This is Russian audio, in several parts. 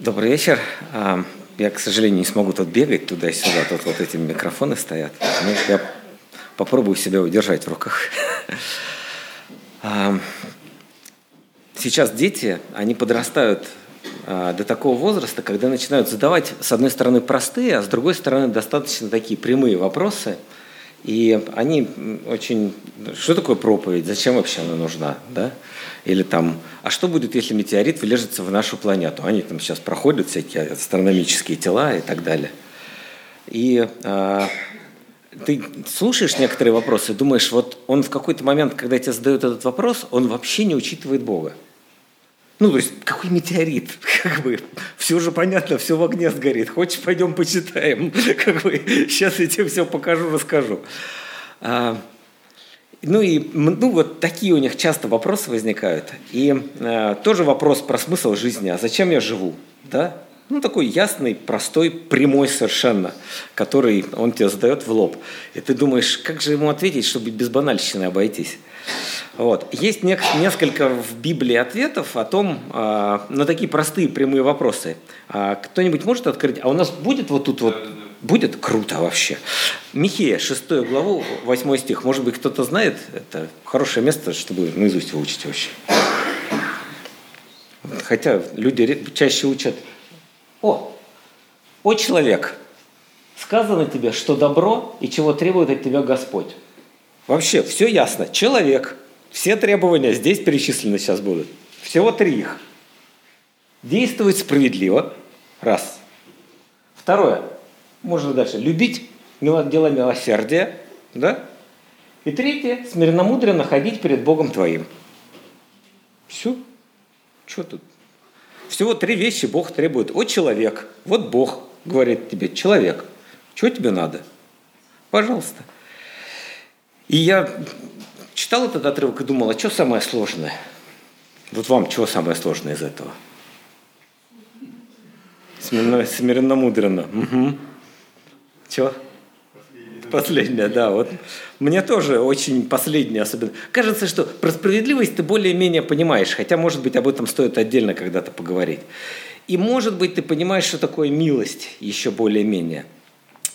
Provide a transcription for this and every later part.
Добрый вечер. А, я, к сожалению, не смогу тут бегать туда-сюда. Тут вот эти микрофоны стоят. Ну, я попробую себя удержать в руках. А, сейчас дети, они подрастают а, до такого возраста, когда начинают задавать, с одной стороны, простые, а с другой стороны, достаточно такие прямые вопросы. И они очень... Что такое проповедь? Зачем вообще она нужна? Да? Или там, а что будет, если метеорит влежется в нашу планету? Они там сейчас проходят всякие астрономические тела и так далее. И а, ты слушаешь некоторые вопросы, думаешь, вот он в какой-то момент, когда тебе задают этот вопрос, он вообще не учитывает Бога. Ну, то есть, какой метеорит? Как бы, все же понятно, все в огне сгорит. Хочешь, пойдем почитаем? Как бы, сейчас я тебе все покажу, расскажу. А, ну и ну, вот такие у них часто вопросы возникают. И э, тоже вопрос про смысл жизни. А зачем я живу? Да? Ну, такой ясный, простой, прямой совершенно, который он тебе задает в лоб. И ты думаешь, как же ему ответить, чтобы без банальщины обойтись? Вот. Есть не, несколько в Библии ответов о том, э, на такие простые прямые вопросы. А кто-нибудь может открыть? А у нас будет вот тут вот Будет круто вообще. Михея, 6 главу, 8 стих. Может быть, кто-то знает? Это хорошее место, чтобы наизусть выучить вообще. Хотя люди чаще учат. О, о человек, сказано тебе, что добро и чего требует от тебя Господь. Вообще, все ясно. Человек, все требования здесь перечислены сейчас будут. Всего три их. Действовать справедливо. Раз. Второе можно дальше. Любить дело милосердия. Да? И третье. Смиренномудренно ходить перед Богом твоим. Все. Что тут? Всего три вещи Бог требует. О, человек. Вот Бог говорит тебе, человек. Что тебе надо? Пожалуйста. И я читал этот отрывок и думал, а что самое сложное? Вот вам что самое сложное из этого? Смиренно, смиренно-мудренно. Угу. Чего? Последняя, да. Вот мне тоже очень последняя особенно. Кажется, что про справедливость ты более-менее понимаешь, хотя, может быть, об этом стоит отдельно когда-то поговорить. И, может быть, ты понимаешь, что такое милость еще более-менее.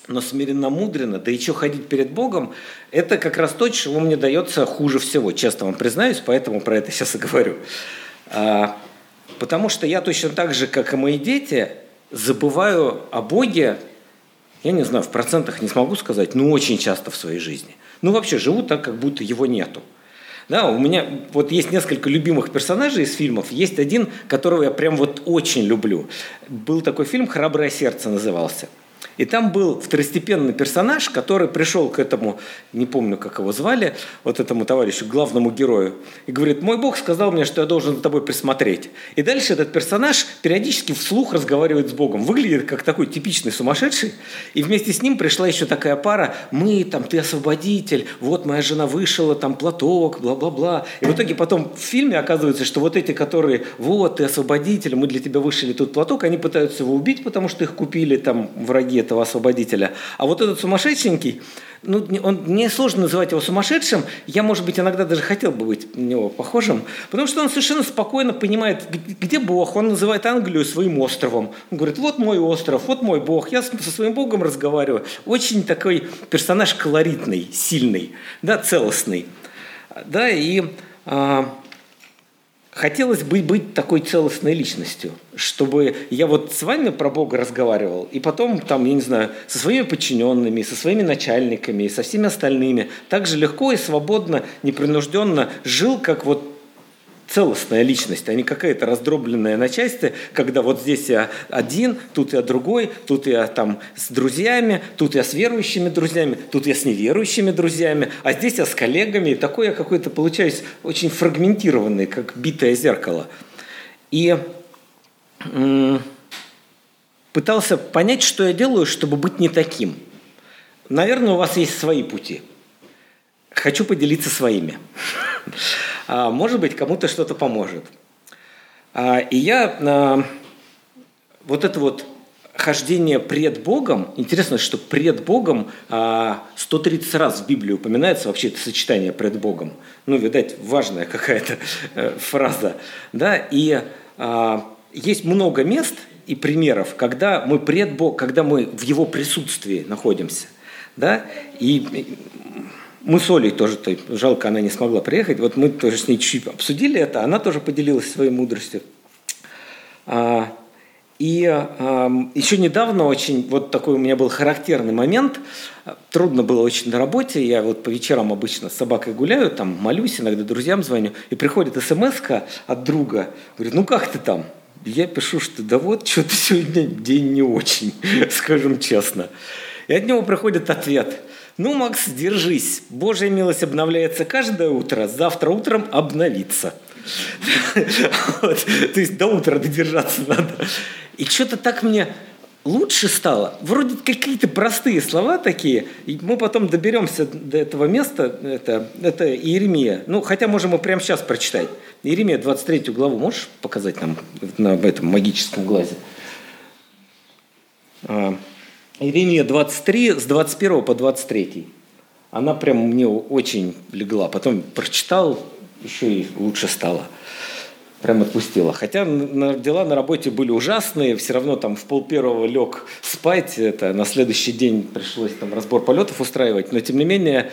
Но смиренно-мудренно, да еще ходить перед Богом, это как раз то, чего мне дается хуже всего, честно вам признаюсь, поэтому про это сейчас и говорю. А, потому что я точно так же, как и мои дети, забываю о Боге я не знаю, в процентах не смогу сказать, но очень часто в своей жизни. Ну, вообще живу так, как будто его нету. Да, у меня вот есть несколько любимых персонажей из фильмов. Есть один, которого я прям вот очень люблю. Был такой фильм «Храброе сердце» назывался – и там был второстепенный персонаж, который пришел к этому, не помню, как его звали, вот этому товарищу, главному герою, и говорит, мой Бог сказал мне, что я должен за тобой присмотреть. И дальше этот персонаж периодически вслух разговаривает с Богом. Выглядит как такой типичный сумасшедший. И вместе с ним пришла еще такая пара, мы там, ты освободитель, вот моя жена вышла, там платок, бла-бла-бла. И в итоге потом в фильме оказывается, что вот эти, которые, вот, ты освободитель, мы для тебя вышли тут платок, они пытаются его убить, потому что их купили там враги этого освободителя. А вот этот сумасшедшенький, ну, он, мне сложно называть его сумасшедшим, я, может быть, иногда даже хотел бы быть на него похожим, потому что он совершенно спокойно понимает, где Бог, он называет Англию своим островом. Он говорит, вот мой остров, вот мой Бог, я со своим Богом разговариваю. Очень такой персонаж колоритный, сильный, да, целостный. Да, и а, хотелось бы быть такой целостной личностью, чтобы я вот с вами про Бога разговаривал, и потом там, я не знаю, со своими подчиненными, со своими начальниками, со всеми остальными так же легко и свободно, непринужденно жил, как вот целостная личность, а не какая-то раздробленная на части, когда вот здесь я один, тут я другой, тут я там с друзьями, тут я с верующими друзьями, тут я с неверующими друзьями, а здесь я с коллегами. И такой я какой-то получаюсь очень фрагментированный, как битое зеркало. И пытался понять, что я делаю, чтобы быть не таким. Наверное, у вас есть свои пути. Хочу поделиться своими. А, может быть, кому-то что-то поможет. А, и я а, вот это вот хождение пред Богом, интересно, что пред Богом 130 раз в Библии упоминается вообще это сочетание пред Богом. Ну, видать, важная какая-то э, фраза. Да? И есть много мест, и примеров, когда мы пред Бог, когда мы в Его присутствии находимся. Да? И мы с Олей тоже, то, жалко, она не смогла приехать, вот мы тоже с ней чуть-чуть обсудили это, она тоже поделилась своей мудростью. А, и а, еще недавно очень, вот такой у меня был характерный момент, трудно было очень на работе, я вот по вечерам обычно с собакой гуляю, там молюсь, иногда друзьям звоню, и приходит смс от друга, говорит, ну как ты там? Я пишу, что да вот, что-то сегодня день не очень, скажем честно. И от него приходит ответ – ну, Макс, держись. Божья милость обновляется каждое утро. Завтра утром обновится. Вот. То есть до утра додержаться надо. И что-то так мне лучше стало. Вроде какие-то простые слова такие. И мы потом доберемся до этого места. Это, это Иеремия. Ну, хотя можем мы прямо сейчас прочитать. Иеремия 23 главу можешь показать нам на этом магическом глазе? Иеремия 23 с 21 по 23. Она прям мне очень легла. Потом прочитал, еще и лучше стало. Прям отпустила. Хотя дела на работе были ужасные, все равно там в пол первого лег спать, это на следующий день пришлось там разбор полетов устраивать, но тем не менее...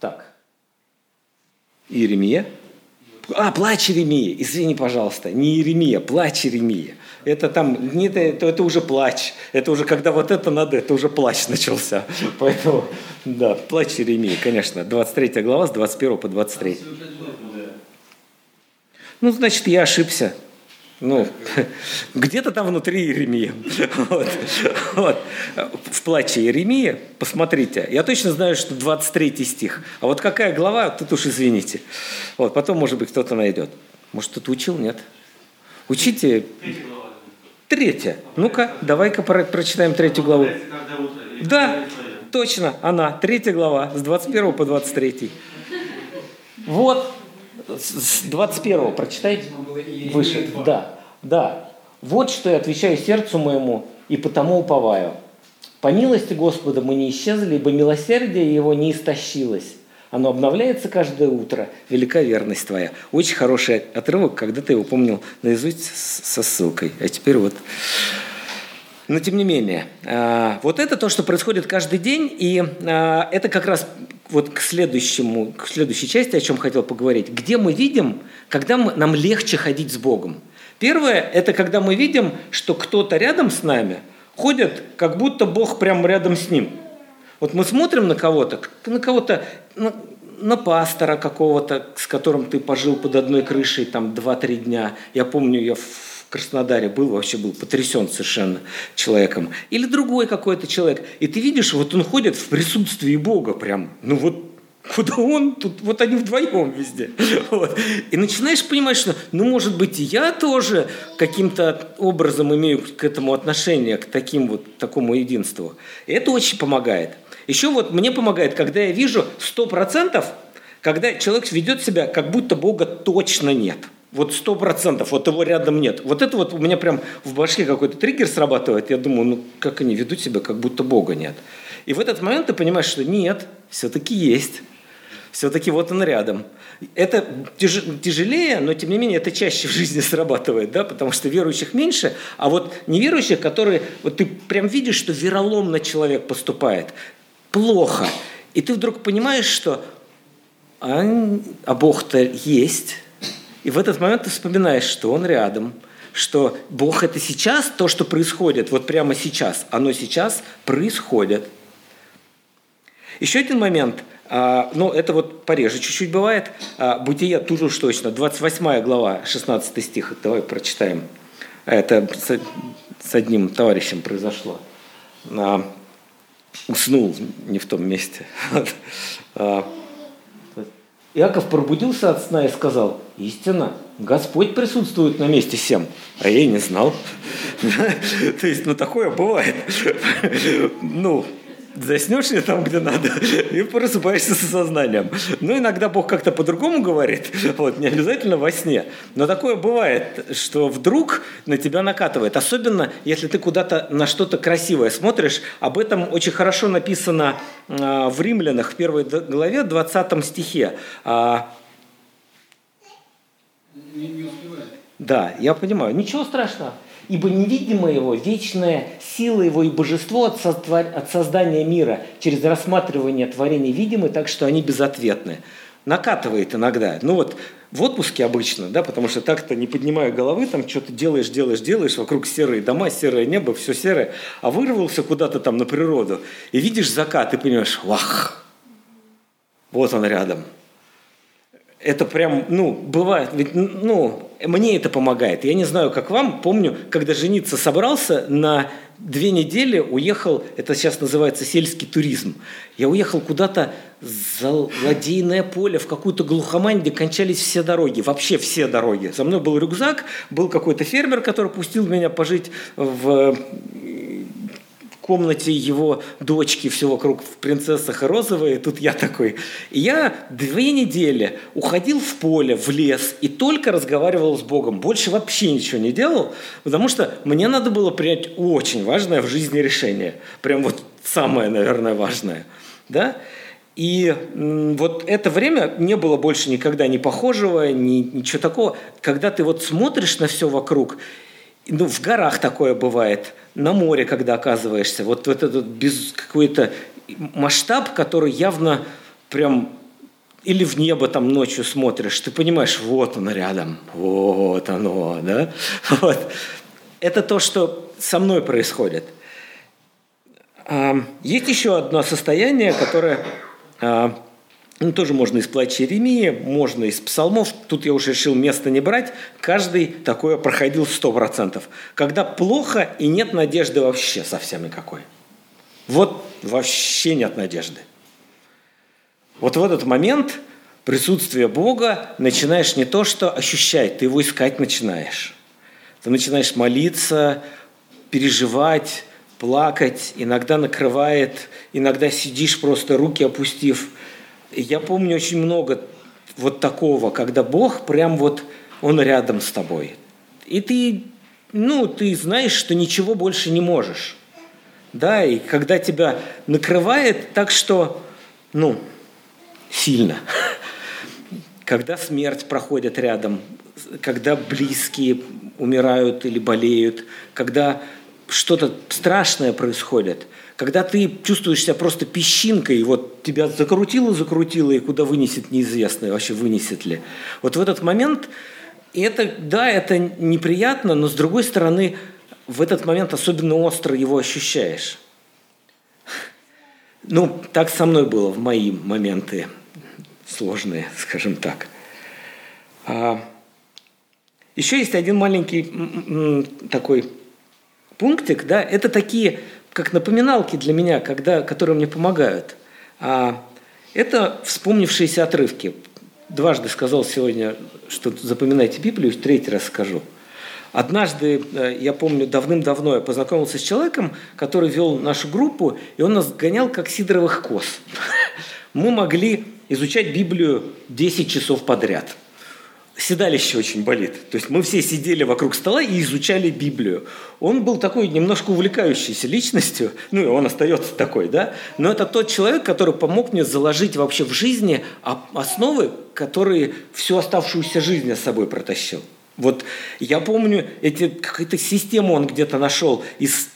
Так. Иеремия. А, плач Иеремия. Извини, пожалуйста. Не Иеремия, плач Иеремия это там, не, это, это уже плач. Это уже когда вот это надо, это уже плач начался. Поэтому, да, плач Иеремии, конечно. 23 глава с 21 по 23. Ну, значит, я ошибся. Ну, где-то там внутри Иеремии. Вот, вот. В плаче Иеремии, посмотрите, я точно знаю, что 23 стих. А вот какая глава, тут уж извините. Вот, потом, может быть, кто-то найдет. Может, кто-то учил, нет? Учите Третья. Ну-ка, давай-ка прочитаем третью главу. Да, точно, она. Третья глава, с 21 по 23. Вот, с 21 прочитай выше. Да, да. Вот что я отвечаю сердцу моему, и потому уповаю. По милости Господа мы не исчезли, ибо милосердие Его не истощилось. Оно обновляется каждое утро. Велика верность твоя. Очень хороший отрывок, когда ты его помнил наизусть со ссылкой. А теперь вот... Но тем не менее, а, вот это то, что происходит каждый день, и а, это как раз вот к следующему, к следующей части, о чем хотел поговорить. Где мы видим, когда мы, нам легче ходить с Богом? Первое – это когда мы видим, что кто-то рядом с нами ходит, как будто Бог прямо рядом с ним – вот мы смотрим на кого-то, на кого-то, на, на пастора какого-то, с которым ты пожил под одной крышей там 2-3 дня. Я помню, я в Краснодаре был, вообще был потрясен совершенно человеком. Или другой какой-то человек. И ты видишь, вот он ходит в присутствии Бога прям. Ну вот Куда он? Тут вот они вдвоем везде. Вот. И начинаешь понимать, что, ну, может быть, и я тоже каким-то образом имею к этому отношение, к таким вот, такому единству. И это очень помогает. Еще вот мне помогает, когда я вижу сто процентов, когда человек ведет себя, как будто Бога точно нет. Вот сто процентов, вот его рядом нет. Вот это вот у меня прям в башке какой-то триггер срабатывает. Я думаю, ну как они ведут себя, как будто Бога нет. И в этот момент ты понимаешь, что нет, все-таки есть. Все-таки вот он рядом. Это тяжелее, но тем не менее это чаще в жизни срабатывает, да, потому что верующих меньше, а вот неверующих, которые, вот ты прям видишь, что вероломно человек поступает, плохо. И ты вдруг понимаешь, что а, а Бог-то есть. И в этот момент ты вспоминаешь, что Он рядом, что Бог это сейчас, то, что происходит, вот прямо сейчас, оно сейчас происходит. Еще один момент, а, ну это вот пореже чуть-чуть бывает, а, Бытие тут уж точно, 28 глава, 16 стих, давай прочитаем. Это с, с одним товарищем произошло. А, уснул не в том месте. А, Иаков пробудился от сна и сказал, истина, Господь присутствует на месте всем, а я и не знал. То есть, ну, такое бывает. Ну, заснешь ли там, где надо, и просыпаешься с сознанием. Ну, иногда Бог как-то по-другому говорит, вот, не обязательно во сне. Но такое бывает, что вдруг на тебя накатывает. Особенно, если ты куда-то на что-то красивое смотришь. Об этом очень хорошо написано а, в Римлянах, в первой главе, 20 стихе. А, Да, я понимаю. Ничего страшного. Ибо невидимое его, вечная сила его и божество от, создва... от создания мира через рассматривание творений видимы, так что они безответны. Накатывает иногда. Ну вот в отпуске обычно, да, потому что так-то не поднимая головы, там что-то делаешь, делаешь, делаешь, вокруг серые дома, серое небо, все серое, а вырвался куда-то там на природу и видишь закат и понимаешь, вах, вот он рядом. Это прям, ну, бывает, ведь, ну, мне это помогает. Я не знаю, как вам, помню, когда жениться собрался, на две недели уехал, это сейчас называется сельский туризм. Я уехал куда-то за ладейное поле, в какую-то глухомань, где кончались все дороги, вообще все дороги. Со мной был рюкзак, был какой-то фермер, который пустил меня пожить в комнате его дочки, все вокруг в принцессах и розовые, тут я такой. И я две недели уходил в поле, в лес и только разговаривал с Богом. Больше вообще ничего не делал, потому что мне надо было принять очень важное в жизни решение. Прям вот самое, наверное, важное. Да? И вот это время не было больше никогда ни похожего, ни, ничего такого. Когда ты вот смотришь на все вокруг, ну, в горах такое бывает, на море, когда оказываешься, вот, вот этот без какой-то масштаб, который явно прям или в небо там ночью смотришь, ты понимаешь, вот оно рядом, вот оно, да? Вот. Это то, что со мной происходит. Есть еще одно состояние, которое ну, тоже можно из плача Иеремии, можно из псалмов. Тут я уже решил место не брать. Каждый такое проходил сто процентов. Когда плохо и нет надежды вообще совсем никакой. Вот вообще нет надежды. Вот в этот момент присутствие Бога начинаешь не то что ощущать, ты его искать начинаешь. Ты начинаешь молиться, переживать, плакать, иногда накрывает, иногда сидишь просто руки опустив – я помню очень много вот такого, когда Бог прям вот, Он рядом с тобой. И ты, ну, ты знаешь, что ничего больше не можешь. Да, и когда тебя накрывает так, что, ну, сильно. Когда смерть проходит рядом, когда близкие умирают или болеют, когда что-то страшное происходит – когда ты чувствуешь себя просто песчинкой, вот тебя закрутило-закрутило, и куда вынесет неизвестно, вообще вынесет ли. Вот в этот момент, и это, да, это неприятно, но с другой стороны, в этот момент особенно остро его ощущаешь. Ну, так со мной было в мои моменты сложные, скажем так. А, еще есть один маленький такой пунктик, да, это такие как напоминалки для меня, когда, которые мне помогают. А это вспомнившиеся отрывки. Дважды сказал сегодня, что запоминайте Библию, третий раз скажу. Однажды, э, я помню, давным-давно я познакомился с человеком, который вел нашу группу, и он нас гонял как сидоровых коз. Мы могли изучать Библию 10 часов подряд – седалище очень болит. То есть мы все сидели вокруг стола и изучали Библию. Он был такой немножко увлекающейся личностью, ну и он остается такой, да, но это тот человек, который помог мне заложить вообще в жизни основы, которые всю оставшуюся жизнь с собой протащил. Вот я помню, эти, какую-то систему он где-то нашел из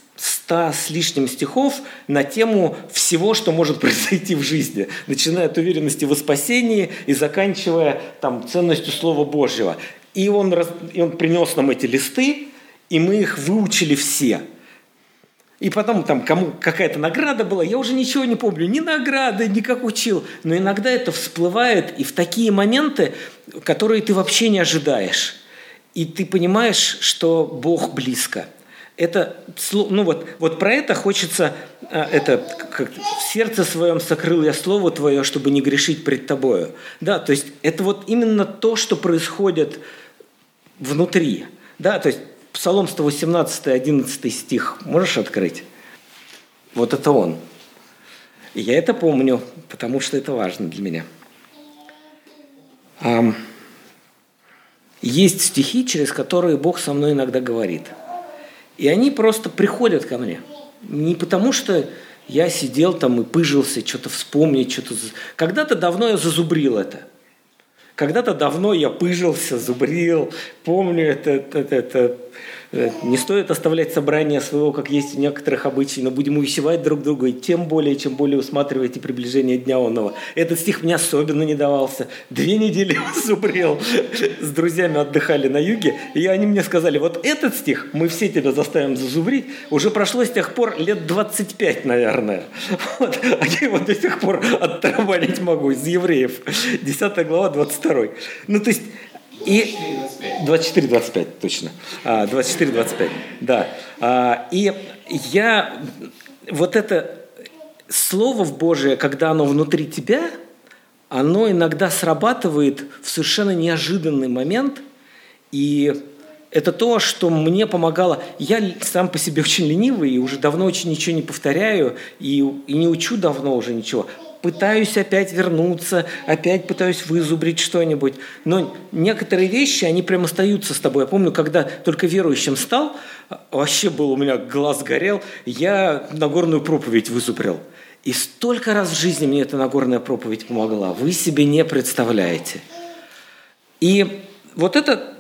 ста с лишним стихов на тему всего, что может произойти в жизни, начиная от уверенности в спасении и заканчивая там, ценностью Слова Божьего. И он, и он принес нам эти листы, и мы их выучили все. И потом там кому какая-то награда была, я уже ничего не помню, ни награды, ни как учил. Но иногда это всплывает и в такие моменты, которые ты вообще не ожидаешь. И ты понимаешь, что Бог близко – это, ну вот, вот про это хочется, а, это как, в сердце своем сокрыл я слово твое, чтобы не грешить пред тобою. Да, то есть это вот именно то, что происходит внутри. Да, то есть Псалом 118, 11 стих, можешь открыть? Вот это он. И я это помню, потому что это важно для меня. Есть стихи, через которые Бог со мной иногда говорит – и они просто приходят ко мне. Не потому, что я сидел там и пыжился, что-то вспомнить, что-то... Когда-то давно я зазубрил это. Когда-то давно я пыжился, зубрил, помню это, это, это не стоит оставлять собрание своего, как есть у некоторых обычаев, но будем увещевать друг друга, и тем более, чем более усматриваете приближение Дня Онного. Этот стих мне особенно не давался. Две недели зубрел, с друзьями отдыхали на юге, и они мне сказали, вот этот стих мы все тебя заставим зазубрить, уже прошло с тех пор лет 25, наверное. Вот. А я его до сих пор оттарабанить могу из евреев. 10 глава, 22. Ну, то есть и 24-25, точно. 24-25, а, да. А, и я, вот это слово в Божие, когда оно внутри тебя, оно иногда срабатывает в совершенно неожиданный момент, и это то, что мне помогало. Я сам по себе очень ленивый, и уже давно очень ничего не повторяю, и, и не учу давно уже ничего пытаюсь опять вернуться, опять пытаюсь вызубрить что-нибудь. Но некоторые вещи, они прям остаются с тобой. Я помню, когда только верующим стал, вообще был у меня глаз горел, я Нагорную проповедь вызубрил. И столько раз в жизни мне эта Нагорная проповедь помогла. Вы себе не представляете. И вот это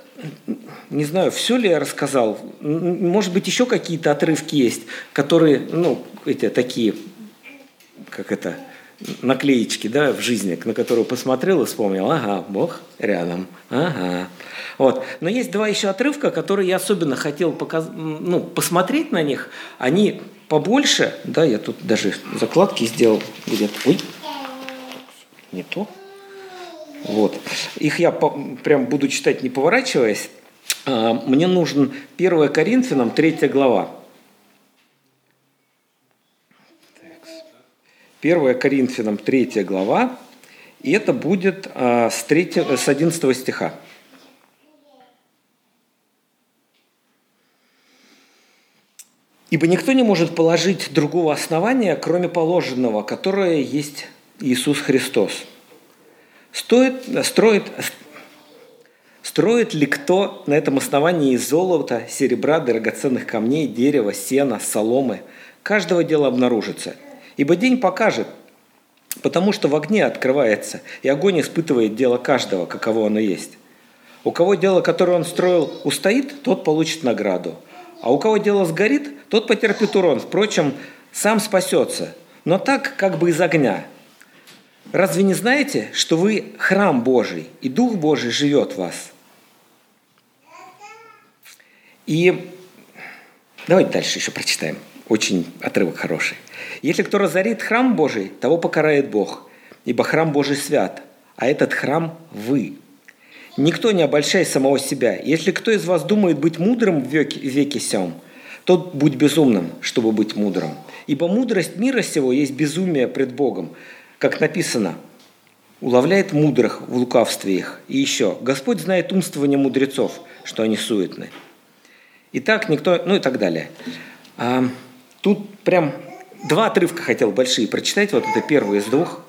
не знаю, все ли я рассказал. Может быть, еще какие-то отрывки есть, которые, ну, эти такие, как это, наклеечки да, в жизни, на которую посмотрел и вспомнил, ага, Бог рядом, ага. Вот. Но есть два еще отрывка, которые я особенно хотел показ... ну, посмотреть на них. Они побольше, да, я тут даже закладки сделал где-то. Ой, не то. Вот. Их я по... прям буду читать, не поворачиваясь. А, мне нужен 1 Коринфянам, 3 глава. 1 Коринфянам 3 глава, и это будет а, с, 3, с 11 стиха. Ибо никто не может положить другого основания, кроме положенного, которое есть Иисус Христос. Стоит, строит, строит ли кто на этом основании из золота, серебра, драгоценных камней, дерева, сена, соломы? Каждого дела обнаружится – Ибо день покажет, потому что в огне открывается, и огонь испытывает дело каждого, каково оно есть. У кого дело, которое он строил, устоит, тот получит награду. А у кого дело сгорит, тот потерпит урон. Впрочем, сам спасется, но так, как бы из огня. Разве не знаете, что вы храм Божий, и Дух Божий живет в вас? И давайте дальше еще прочитаем. Очень отрывок хороший. Если кто разорит храм Божий, того покарает Бог, ибо храм Божий свят, а этот храм – вы. Никто не обольщай самого себя. Если кто из вас думает быть мудрым в веке, веке сем, тот будь безумным, чтобы быть мудрым. Ибо мудрость мира сего есть безумие пред Богом. Как написано, уловляет мудрых в лукавстве их. И еще, Господь знает умствование мудрецов, что они суетны. И так никто, ну и так далее. А, тут прям Два отрывка хотел большие прочитать. Вот это первый из двух.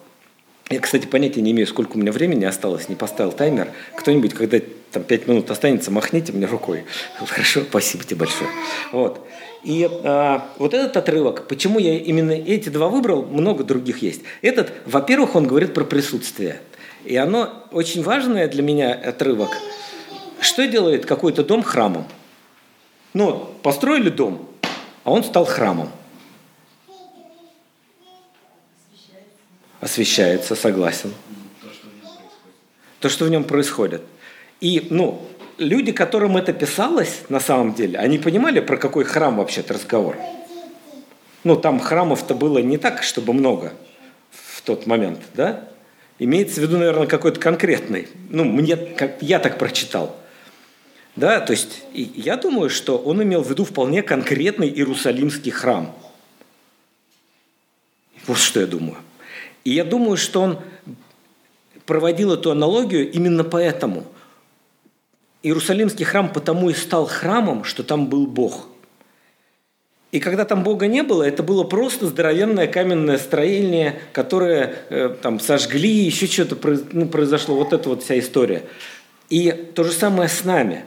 Я, кстати, понятия не имею, сколько у меня времени осталось, не поставил таймер. Кто-нибудь, когда там пять минут останется, махните мне рукой. Хорошо, спасибо тебе большое. Вот. И а, вот этот отрывок, почему я именно эти два выбрал, много других есть. Этот, во-первых, он говорит про присутствие. И оно очень важное для меня отрывок. Что делает какой-то дом храмом? Ну, построили дом, а он стал храмом. Освещается, согласен. То, что в нем происходит. И, ну, люди, которым это писалось, на самом деле, они понимали, про какой храм вообще-то разговор. Ну, там храмов-то было не так, чтобы много в тот момент, да? Имеется в виду, наверное, какой-то конкретный. Ну, мне, как я так прочитал. Да, то есть я думаю, что он имел в виду вполне конкретный Иерусалимский храм. Вот что я думаю. И я думаю, что он проводил эту аналогию именно поэтому. Иерусалимский храм потому и стал храмом, что там был Бог. И когда там Бога не было, это было просто здоровенное каменное строение, которое э, там сожгли, еще что-то ну, произошло, вот эта вот вся история. И то же самое с нами.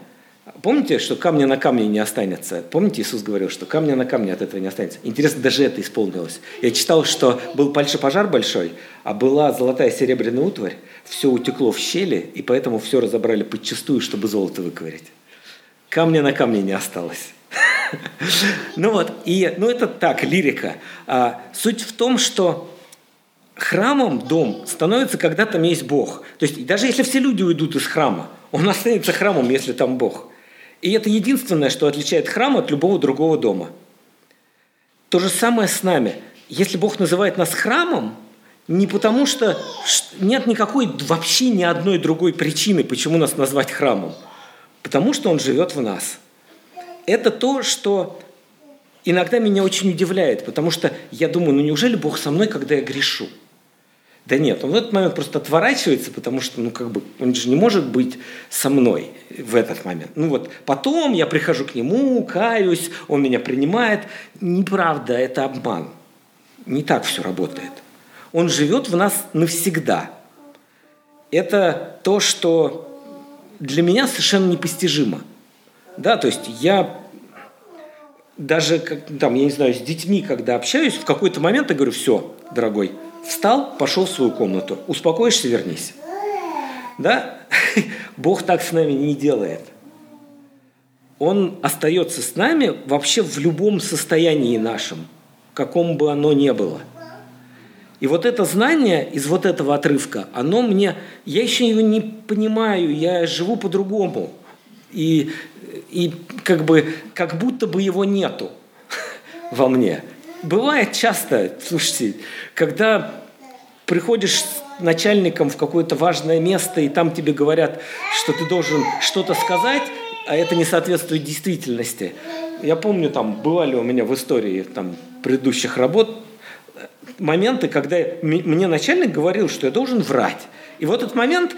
Помните, что камня на камне не останется? Помните, Иисус говорил, что камня на камне от этого не останется? Интересно, даже это исполнилось. Я читал, что был большой пожар большой, а была золотая серебряная утварь, все утекло в щели, и поэтому все разобрали подчистую, чтобы золото выковырять. Камня на камне не осталось. Ну вот, и, ну это так, лирика. А, суть в том, что храмом дом становится, когда там есть Бог. То есть даже если все люди уйдут из храма, он останется храмом, если там Бог. И это единственное, что отличает храм от любого другого дома. То же самое с нами. Если Бог называет нас храмом, не потому что нет никакой вообще ни одной другой причины, почему нас назвать храмом. Потому что Он живет в нас. Это то, что иногда меня очень удивляет, потому что я думаю, ну неужели Бог со мной, когда я грешу? Да нет, он в этот момент просто отворачивается, потому что, ну, как бы, он же не может быть со мной в этот момент. Ну вот, потом я прихожу к нему, каюсь, он меня принимает. Неправда, это обман. Не так все работает. Он живет в нас навсегда. Это то, что для меня совершенно непостижимо. Да, то есть я даже, как, там, я не знаю, с детьми, когда общаюсь, в какой-то момент я говорю, все, дорогой, Встал, пошел в свою комнату. Успокоишься, вернись. Да? Бог так с нами не делает. Он остается с нами вообще в любом состоянии нашем, каком бы оно ни было. И вот это знание из вот этого отрывка, оно мне, я еще его не понимаю, я живу по-другому. И, и как бы, как будто бы его нету во мне. Бывает часто, слушайте, когда приходишь с начальником в какое-то важное место, и там тебе говорят, что ты должен что-то сказать, а это не соответствует действительности. Я помню, там бывали у меня в истории там, предыдущих работ моменты, когда мне начальник говорил, что я должен врать. И в этот момент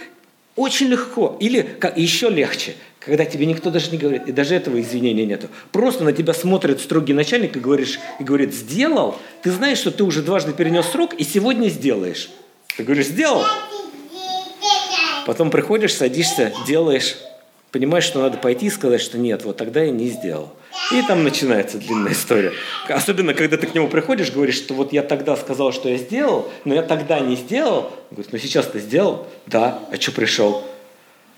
очень легко, или как, еще легче, когда тебе никто даже не говорит, и даже этого извинения нету. Просто на тебя смотрит строгий начальник и, говоришь, и говорит, сделал, ты знаешь, что ты уже дважды перенес срок, и сегодня сделаешь. Ты говоришь, сделал. Потом приходишь, садишься, делаешь, понимаешь, что надо пойти и сказать, что нет, вот тогда я не сделал. И там начинается длинная история. Особенно, когда ты к нему приходишь, говоришь, что вот я тогда сказал, что я сделал, но я тогда не сделал. Говорит, ну сейчас ты сделал? Да. А что пришел?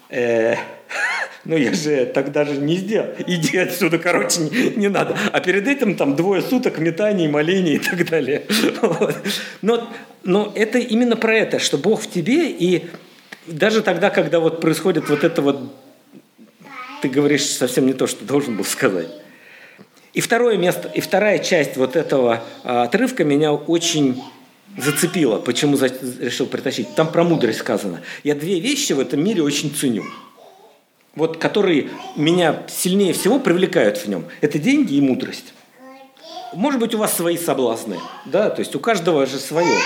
Э, ну я же тогда же не сделал. Иди отсюда, короче, не, не надо. А перед этим там двое суток метаний, молений и так далее. Вот. Но, но это именно про это, что Бог в тебе, и даже тогда, когда вот происходит вот это вот, ты говоришь совсем не то, что должен был сказать. И второе место, и вторая часть вот этого а, отрывка меня очень зацепила, почему решил притащить. Там про мудрость сказано. Я две вещи в этом мире очень ценю – вот, которые меня сильнее всего привлекают в нем, это деньги и мудрость. Может быть, у вас свои соблазны, да, то есть у каждого же свое.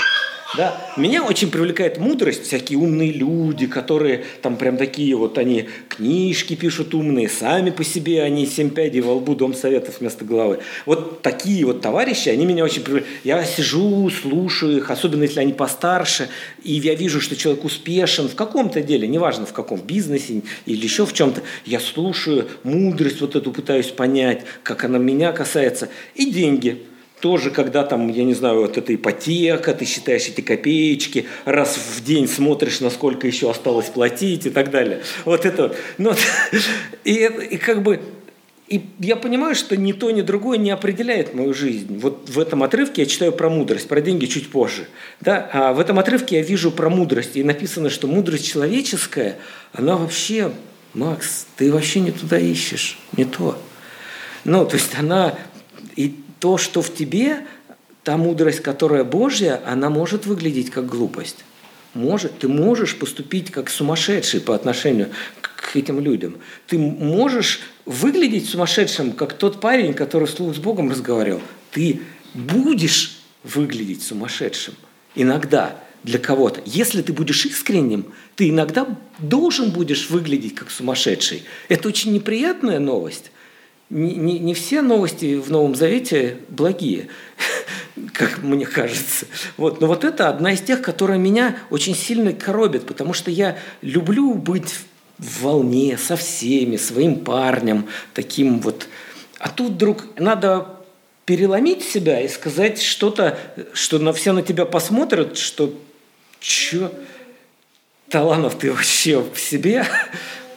Да? Меня очень привлекает мудрость, всякие умные люди, которые там прям такие вот, они книжки пишут умные, сами по себе они семь пядей во лбу, дом советов вместо головы. Вот такие вот товарищи, они меня очень привлекают. Я сижу, слушаю их, особенно если они постарше, и я вижу, что человек успешен в каком-то деле, неважно в каком, бизнесе или еще в чем-то. Я слушаю, мудрость вот эту пытаюсь понять, как она меня касается, и деньги – тоже, когда там, я не знаю, вот эта ипотека, ты считаешь эти копеечки, раз в день смотришь, насколько еще осталось платить и так далее. Вот это. Ну, и, и как бы и я понимаю, что ни то, ни другое не определяет мою жизнь. Вот в этом отрывке я читаю про мудрость, про деньги чуть позже. Да? А в этом отрывке я вижу про мудрость. И написано, что мудрость человеческая, она вообще, Макс, ты вообще не туда ищешь, не то. Ну, то есть она, и то, что в тебе, та мудрость, которая Божья, она может выглядеть как глупость. Может, ты можешь поступить как сумасшедший по отношению к этим людям. Ты можешь выглядеть сумасшедшим, как тот парень, который вслух с Богом разговаривал. Ты будешь выглядеть сумасшедшим иногда для кого-то. Если ты будешь искренним, ты иногда должен будешь выглядеть как сумасшедший. Это очень неприятная новость, не, не, все новости в Новом Завете благие, как мне кажется. Вот. Но вот это одна из тех, которая меня очень сильно коробит, потому что я люблю быть в волне со всеми, своим парнем, таким вот. А тут вдруг надо переломить себя и сказать что-то, что на все на тебя посмотрят, что чё, талантов ты вообще в себе,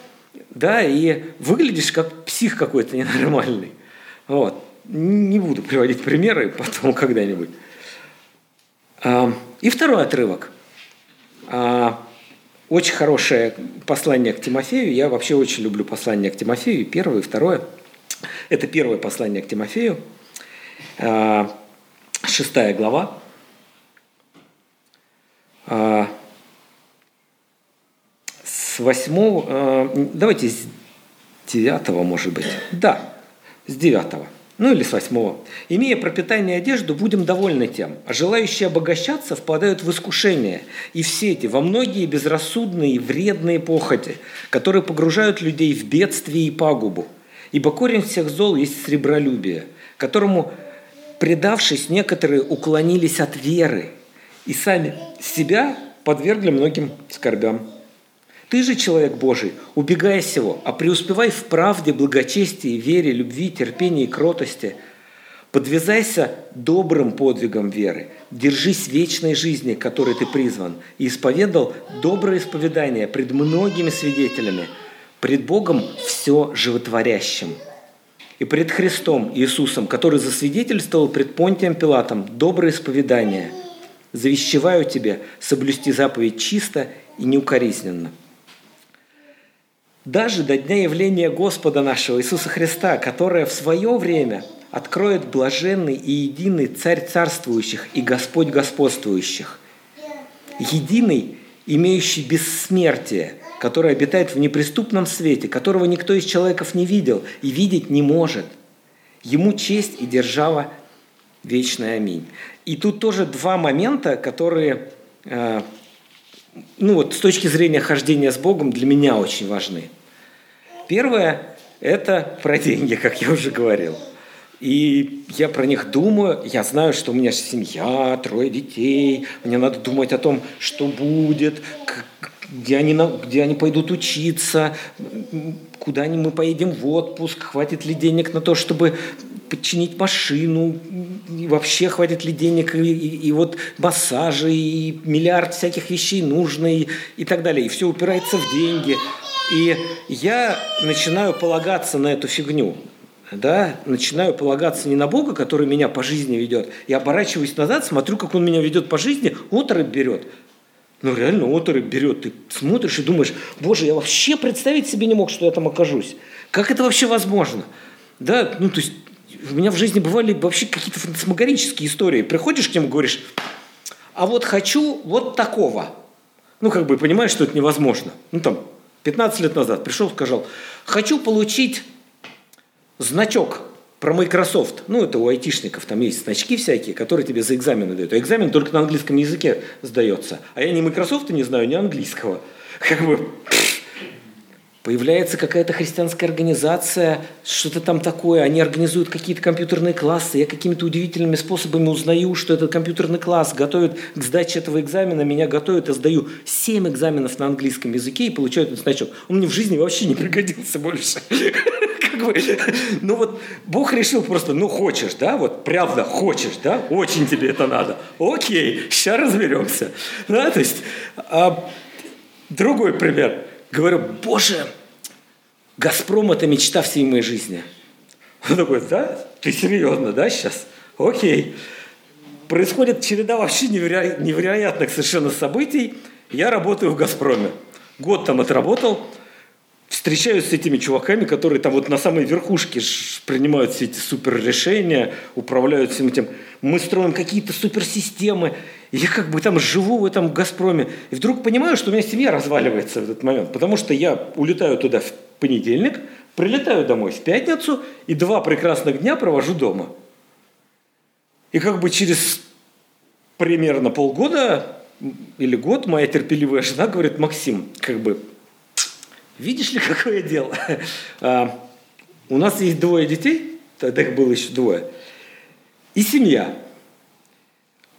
да, и выглядишь как псих какой-то ненормальный. Вот. Не буду приводить примеры потом когда-нибудь. А, и второй отрывок. А, очень хорошее послание к Тимофею. Я вообще очень люблю послание к Тимофею. Первое и второе. Это первое послание к Тимофею. А, шестая глава. С восьмого, давайте с девятого, может быть. Да, с девятого ну или с восьмого. «Имея пропитание и одежду, будем довольны тем, а желающие обогащаться впадают в искушение и в сети, во многие безрассудные и вредные похоти, которые погружают людей в бедствие и пагубу. Ибо корень всех зол есть сребролюбие, которому, предавшись, некоторые уклонились от веры и сами себя подвергли многим скорбям. Ты же, человек Божий, убегай сего, а преуспевай в правде, благочестии, вере, любви, терпении и кротости. Подвязайся добрым подвигом веры, держись вечной жизни, которой ты призван, и исповедал доброе исповедание пред многими свидетелями, пред Богом все животворящим. И пред Христом Иисусом, который засвидетельствовал пред Понтием Пилатом доброе исповедание, завещеваю тебе соблюсти заповедь чисто и неукоризненно – даже до дня явления Господа нашего Иисуса Христа, которое в свое время откроет блаженный и единый Царь царствующих и Господь господствующих, единый, имеющий бессмертие, который обитает в неприступном свете, которого никто из человеков не видел и видеть не может. Ему честь и держава вечная. Аминь. И тут тоже два момента, которые э, ну вот, с точки зрения хождения с Богом для меня очень важны. Первое – это про деньги, как я уже говорил. И я про них думаю, я знаю, что у меня семья, трое детей, мне надо думать о том, что будет, где они, где они пойдут учиться, куда мы поедем в отпуск, хватит ли денег на то, чтобы починить машину, и вообще хватит ли денег, и, и, и вот массажи, и миллиард всяких вещей нужно, и, и так далее. И все упирается в деньги. И я начинаю полагаться на эту фигню. Да, начинаю полагаться не на Бога, который меня по жизни ведет. Я оборачиваюсь назад, смотрю, как он меня ведет по жизни, отрыв берет. Ну, реально отрыв берет. Ты смотришь и думаешь, боже, я вообще представить себе не мог, что я там окажусь. Как это вообще возможно? Да, ну, то есть у меня в жизни бывали вообще какие-то фантасмагорические истории. Приходишь к нему, говоришь, а вот хочу вот такого. Ну, как бы понимаешь, что это невозможно. Ну, там, 15 лет назад пришел, сказал, хочу получить значок про Microsoft. Ну, это у айтишников, там есть значки всякие, которые тебе за экзамены дают. А экзамен только на английском языке сдается. А я ни Microsoft не знаю, ни английского. Как бы, Появляется какая-то христианская организация, что-то там такое, они организуют какие-то компьютерные классы, я какими-то удивительными способами узнаю, что этот компьютерный класс готовит к сдаче этого экзамена, меня готовят, я сдаю 7 экзаменов на английском языке и получаю этот значок. Он мне в жизни вообще не пригодился больше. Как бы, ну вот Бог решил просто, ну хочешь, да, вот правда хочешь, да, очень тебе это надо. Окей, сейчас разберемся. Да, то есть, а, другой пример – Говорю, боже, Газпром – это мечта всей моей жизни. Он такой, да? Ты серьезно, да, сейчас? Окей. Происходит череда вообще неверо... невероятных совершенно событий. Я работаю в «Газпроме». Год там отработал, встречаюсь с этими чуваками, которые там вот на самой верхушке принимают все эти супер решения, управляют всем этим. Мы строим какие-то суперсистемы. И я как бы там живу в этом «Газпроме». И вдруг понимаю, что у меня семья разваливается в этот момент. Потому что я улетаю туда в понедельник, прилетаю домой в пятницу и два прекрасных дня провожу дома. И как бы через примерно полгода или год моя терпеливая жена говорит, Максим, как бы, видишь ли, какое дело? А, у нас есть двое детей, тогда их было еще двое, и семья.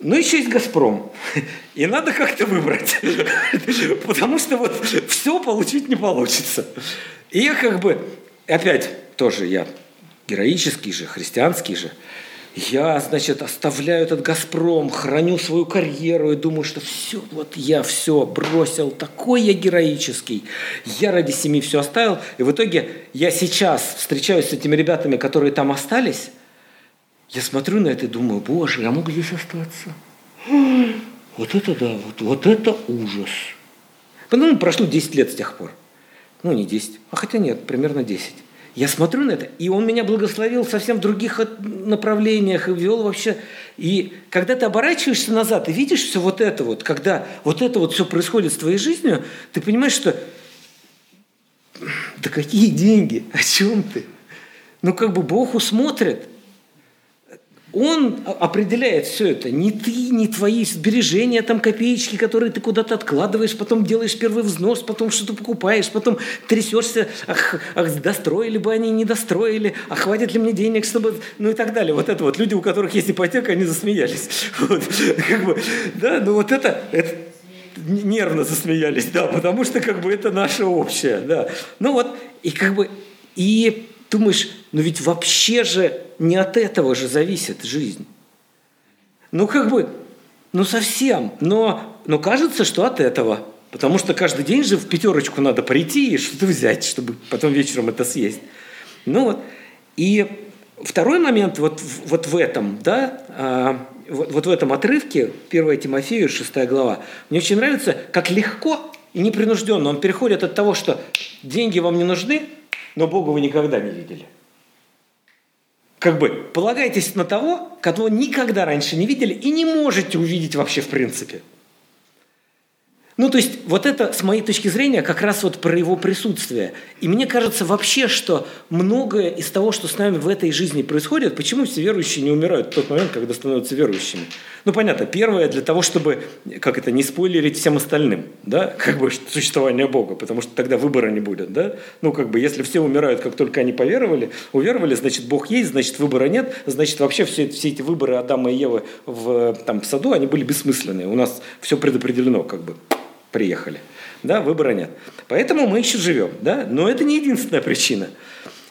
Но еще есть «Газпром». И надо как-то выбрать. Потому что вот все получить не получится. И я как бы, опять тоже я героический же, христианский же, я, значит, оставляю этот «Газпром», храню свою карьеру и думаю, что все, вот я все бросил, такой я героический. Я ради семьи все оставил. И в итоге я сейчас встречаюсь с этими ребятами, которые там остались. Я смотрю на это и думаю, боже, я мог здесь остаться. Вот это да, вот, вот это ужас. Потом прошло 10 лет с тех пор. Ну, не 10, а хотя нет, примерно 10. Я смотрю на это, и он меня благословил совсем в других направлениях и вел вообще. И когда ты оборачиваешься назад и видишь все вот это вот, когда вот это вот все происходит с твоей жизнью, ты понимаешь, что да какие деньги, о чем ты? Ну как бы Бог усмотрит – он определяет все это. Не ты, не твои сбережения, там копеечки, которые ты куда-то откладываешь, потом делаешь первый взнос, потом что-то покупаешь, потом трясешься, ах, ах, достроили бы они, не достроили, а хватит ли мне денег, чтобы... Ну и так далее. Вот это вот. Люди, у которых есть ипотека, они засмеялись. Вот. Как бы, да, ну вот это, это нервно засмеялись, да, потому что как бы это наше общее, да. Ну вот, и как бы, и думаешь, ну ведь вообще же не от этого же зависит жизнь. Ну как бы, ну совсем, но, но кажется, что от этого. Потому что каждый день же в пятерочку надо прийти и что-то взять, чтобы потом вечером это съесть. Ну вот, и второй момент вот, вот в этом, да, а, вот, вот в этом отрывке, 1 Тимофею, 6 глава, мне очень нравится, как легко и непринужденно он переходит от того, что деньги вам не нужны, но Бога вы никогда не видели. Как бы полагайтесь на того, кого никогда раньше не видели и не можете увидеть вообще в принципе – ну, то есть, вот это, с моей точки зрения, как раз вот про его присутствие. И мне кажется вообще, что многое из того, что с нами в этой жизни происходит, почему все верующие не умирают в тот момент, когда становятся верующими? Ну, понятно, первое, для того, чтобы, как это, не спойлерить всем остальным, да, как бы существование Бога, потому что тогда выбора не будет, да? Ну, как бы, если все умирают, как только они поверовали, уверовали, значит, Бог есть, значит, выбора нет, значит, вообще все, все эти выборы Адама и Евы в, там, в саду, они были бессмысленные. У нас все предопределено, как бы приехали. Да, выбора нет. Поэтому мы еще живем. Да? Но это не единственная причина.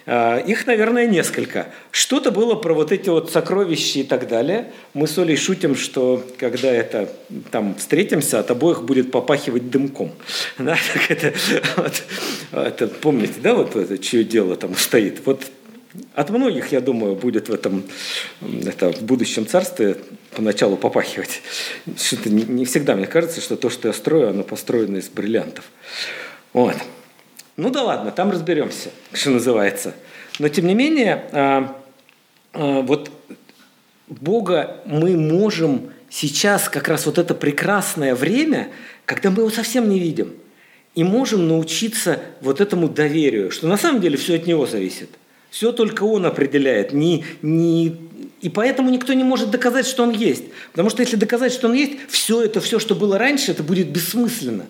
А, их, наверное, несколько. Что-то было про вот эти вот сокровища и так далее. Мы с Олей шутим, что когда это там встретимся, от обоих будет попахивать дымком. Да, так это, вот, это, помните, да, вот это, чье дело там стоит? Вот от многих, я думаю, будет в этом это, в будущем царстве поначалу попахивать. Что-то не, всегда мне кажется, что то, что я строю, оно построено из бриллиантов. Вот. Ну да ладно, там разберемся, что называется. Но тем не менее, а, а, вот Бога мы можем сейчас, как раз вот это прекрасное время, когда мы его совсем не видим, и можем научиться вот этому доверию, что на самом деле все от него зависит. Все только он определяет. Не, не... И поэтому никто не может доказать, что он есть. Потому что если доказать, что он есть, все это, все, что было раньше, это будет бессмысленно.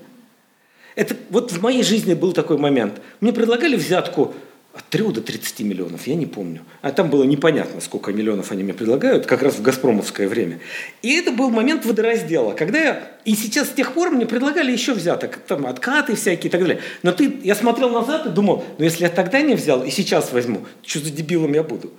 Это, вот в моей жизни был такой момент. Мне предлагали взятку от 3 до 30 миллионов, я не помню. А там было непонятно, сколько миллионов они мне предлагают, как раз в «Газпромовское» время. И это был момент водораздела, когда я... И сейчас с тех пор мне предлагали еще взяток, там откаты всякие и так далее. Но ты, я смотрел назад и думал, ну если я тогда не взял и сейчас возьму, что за дебилом я буду?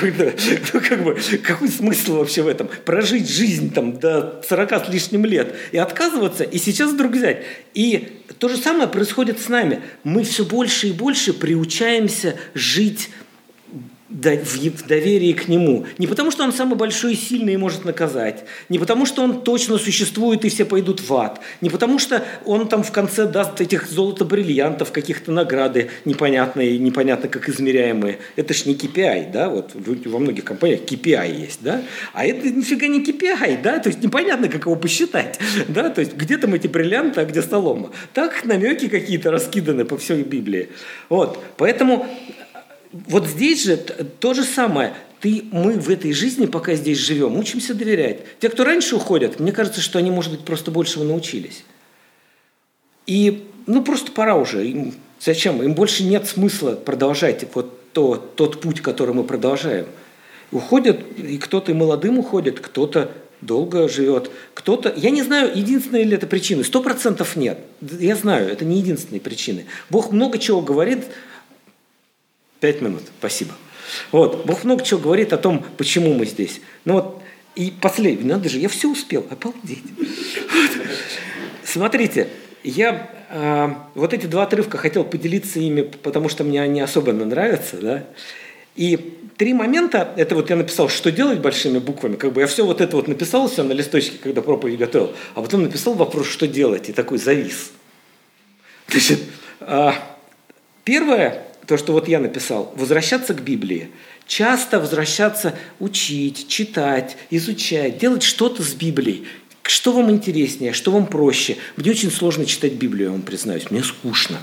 Ну, как бы, какой смысл вообще в этом? Прожить жизнь там до 40 с лишним лет и отказываться, и сейчас вдруг взять. И то же самое происходит с нами. Мы все больше и больше приучаемся жить в доверии к Нему. Не потому, что Он самый большой и сильный и может наказать. Не потому, что Он точно существует и все пойдут в ад. Не потому, что Он там в конце даст этих золото-бриллиантов, каких-то награды непонятные, непонятно как измеряемые. Это ж не KPI, да, вот во многих компаниях KPI есть, да, а это нифига не KPI, да, то есть непонятно, как его посчитать, да, то есть где там эти бриллианты, а где солома. Так намеки какие-то раскиданы по всей Библии. Вот, поэтому вот здесь же то же самое. Ты, мы в этой жизни, пока здесь живем, учимся доверять. Те, кто раньше уходят, мне кажется, что они, может быть, просто большего научились. И, ну, просто пора уже. Им, зачем? Им больше нет смысла продолжать вот то, тот путь, который мы продолжаем. Уходят, и кто-то и молодым уходит, кто-то долго живет. Кто-то, я не знаю, единственная ли это причина, сто процентов нет. Я знаю, это не единственные причины. Бог много чего говорит. Пять минут, спасибо. Вот, Бог много чего говорит о том, почему мы здесь. Ну вот, и последний, надо же, я все успел, обалдеть. Смотрите, я э, вот эти два отрывка хотел поделиться ими, потому что мне они особенно нравятся, да. И три момента, это вот я написал, что делать большими буквами, как бы я все вот это вот написал все на листочке, когда проповедь готовил, а потом написал вопрос, что делать, и такой завис. Значит, э, первое, то, что вот я написал, возвращаться к Библии. Часто возвращаться, учить, читать, изучать, делать что-то с Библией. Что вам интереснее, что вам проще? Мне очень сложно читать Библию, я вам признаюсь, мне скучно.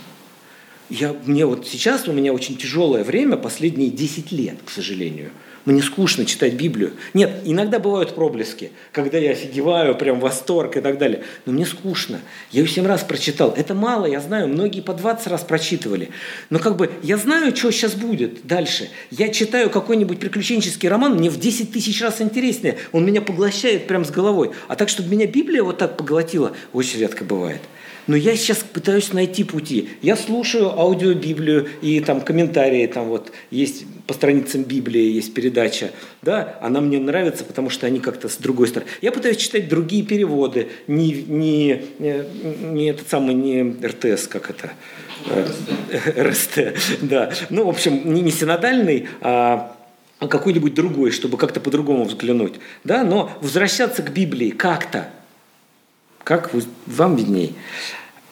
Я, мне вот сейчас у меня очень тяжелое время, последние 10 лет, к сожалению – мне скучно читать Библию. Нет, иногда бывают проблески, когда я офигеваю, прям восторг и так далее. Но мне скучно. Я ее 7 раз прочитал. Это мало, я знаю, многие по 20 раз прочитывали. Но как бы я знаю, что сейчас будет дальше. Я читаю какой-нибудь приключенческий роман, мне в 10 тысяч раз интереснее. Он меня поглощает прям с головой. А так, чтобы меня Библия вот так поглотила, очень редко бывает. Но я сейчас пытаюсь найти пути. Я слушаю аудиобиблию и там комментарии, там вот есть по страницам Библии есть передача, да, она мне нравится, потому что они как-то с другой стороны. Я пытаюсь читать другие переводы, не, не, не этот самый, не РТС, как это, э, РСТ, да. Ну, в общем, не, не синодальный, а какой-нибудь другой, чтобы как-то по-другому взглянуть, да, но возвращаться к Библии как-то, как вам видней.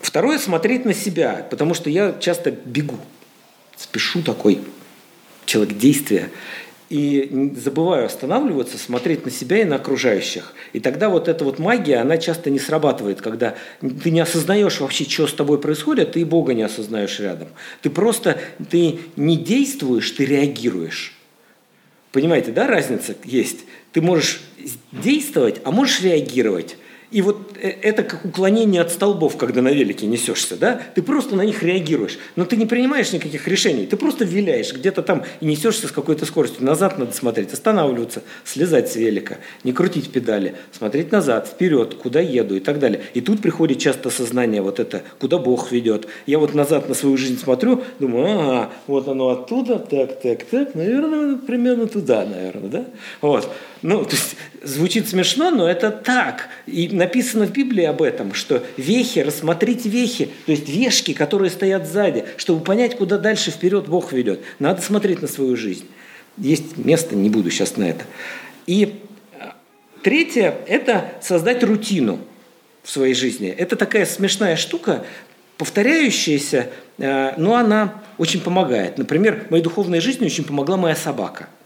Второе – смотреть на себя, потому что я часто бегу, спешу такой человек действия, и забываю останавливаться, смотреть на себя и на окружающих. И тогда вот эта вот магия, она часто не срабатывает, когда ты не осознаешь вообще, что с тобой происходит, ты и Бога не осознаешь рядом. Ты просто, ты не действуешь, ты реагируешь. Понимаете, да, разница есть? Ты можешь действовать, а можешь реагировать. И вот э, это как уклонение от столбов, когда на велике несешься, да? Ты просто на них реагируешь, но ты не принимаешь никаких решений, ты просто виляешь где-то там и несешься с какой-то скоростью. Назад надо смотреть, останавливаться, слезать с велика, не крутить педали, смотреть назад, вперед, куда еду и так далее. И тут приходит часто сознание вот это, куда Бог ведет. Я вот назад на свою жизнь смотрю, думаю, ага, вот оно оттуда, так, так, так, наверное, примерно туда, наверное, да? Вот. Ну, то есть звучит смешно, но это так. И написано в Библии об этом, что вехи, рассмотрите вехи, то есть вешки, которые стоят сзади, чтобы понять, куда дальше вперед Бог ведет. Надо смотреть на свою жизнь. Есть место, не буду сейчас на это. И э, третье – это создать рутину в своей жизни. Это такая смешная штука, повторяющаяся, э, но она очень помогает. Например, моей духовной жизни очень помогла моя собака –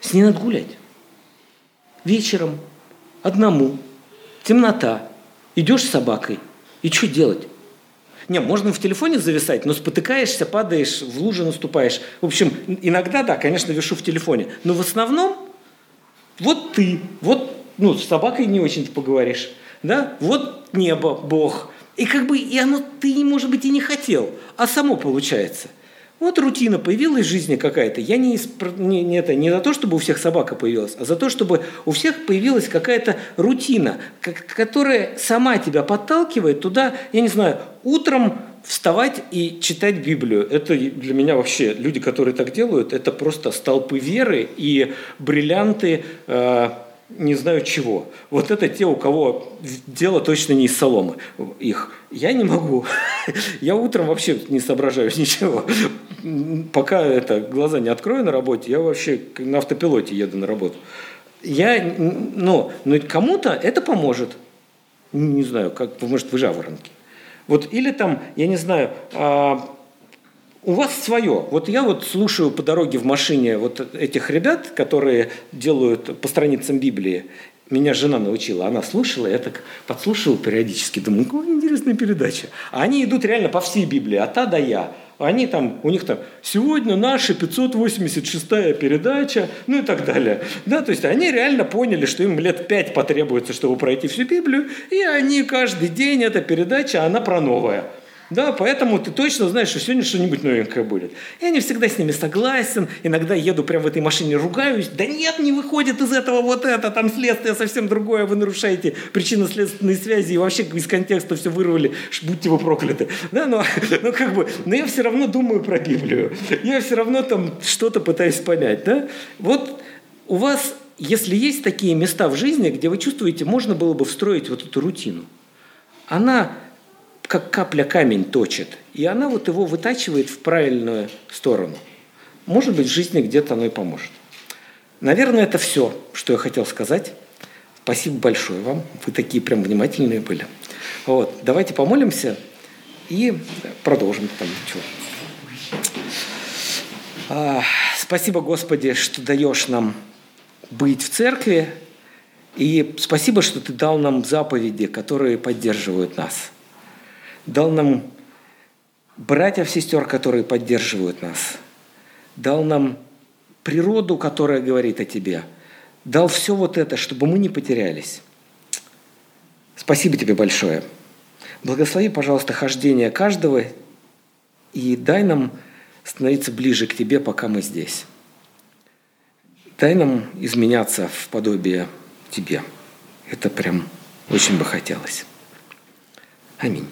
с ней надо гулять. Вечером, одному, темнота, идешь с собакой. И что делать? Не, можно в телефоне зависать, но спотыкаешься, падаешь, в лужу наступаешь. В общем, иногда, да, конечно, вешу в телефоне. Но в основном вот ты, вот, ну, с собакой не очень-то поговоришь. Да? Вот небо, Бог. И как бы, и оно, ты, может быть, и не хотел, а само получается – вот рутина появилась в жизни какая-то. Я не, не, не, это, не за то, чтобы у всех собака появилась, а за то, чтобы у всех появилась какая-то рутина, которая сама тебя подталкивает туда, я не знаю, утром вставать и читать Библию. Это для меня вообще, люди, которые так делают, это просто столпы веры и бриллианты э, не знаю чего. Вот это те, у кого дело точно не из соломы их. Я не могу. Я утром вообще не соображаю ничего. Пока это глаза не открою на работе, я вообще на автопилоте еду на работу. Я, ну, но кому-то это поможет. Не знаю, как, может, вы жаворонки. Вот, или там, я не знаю, а, у вас свое. Вот я вот слушаю по дороге в машине вот этих ребят, которые делают по страницам Библии. Меня жена научила, она слушала, я так подслушивал периодически, думаю, какая интересная передача. А они идут реально по всей Библии, от А до Я. Они там, у них там, сегодня наша 586-я передача, ну и так далее. Да, то есть они реально поняли, что им лет пять потребуется, чтобы пройти всю Библию, и они каждый день, эта передача, она про новое. Да, поэтому ты точно знаешь, что сегодня что-нибудь новенькое будет. Я не всегда с ними согласен. Иногда еду прямо в этой машине, ругаюсь. Да нет, не выходит из этого вот это, там следствие совсем другое, вы нарушаете причинно-следственные связи и вообще из контекста все вырвали, будьте вы прокляты. Да, но, но как бы, но я все равно думаю про Библию. Я все равно там что-то пытаюсь понять, да. Вот у вас, если есть такие места в жизни, где вы чувствуете, можно было бы встроить вот эту рутину, она как капля камень точит, и она вот его вытачивает в правильную сторону. Может быть, в жизни где-то оно и поможет. Наверное, это все, что я хотел сказать. Спасибо большое вам. Вы такие прям внимательные были. Вот. Давайте помолимся и продолжим там ничего. А, спасибо, Господи, что даешь нам быть в церкви. И спасибо, что ты дал нам заповеди, которые поддерживают нас дал нам братьев, сестер, которые поддерживают нас, дал нам природу, которая говорит о тебе, дал все вот это, чтобы мы не потерялись. Спасибо тебе большое. Благослови, пожалуйста, хождение каждого и дай нам становиться ближе к тебе, пока мы здесь. Дай нам изменяться в подобие тебе. Это прям очень бы хотелось. Аминь.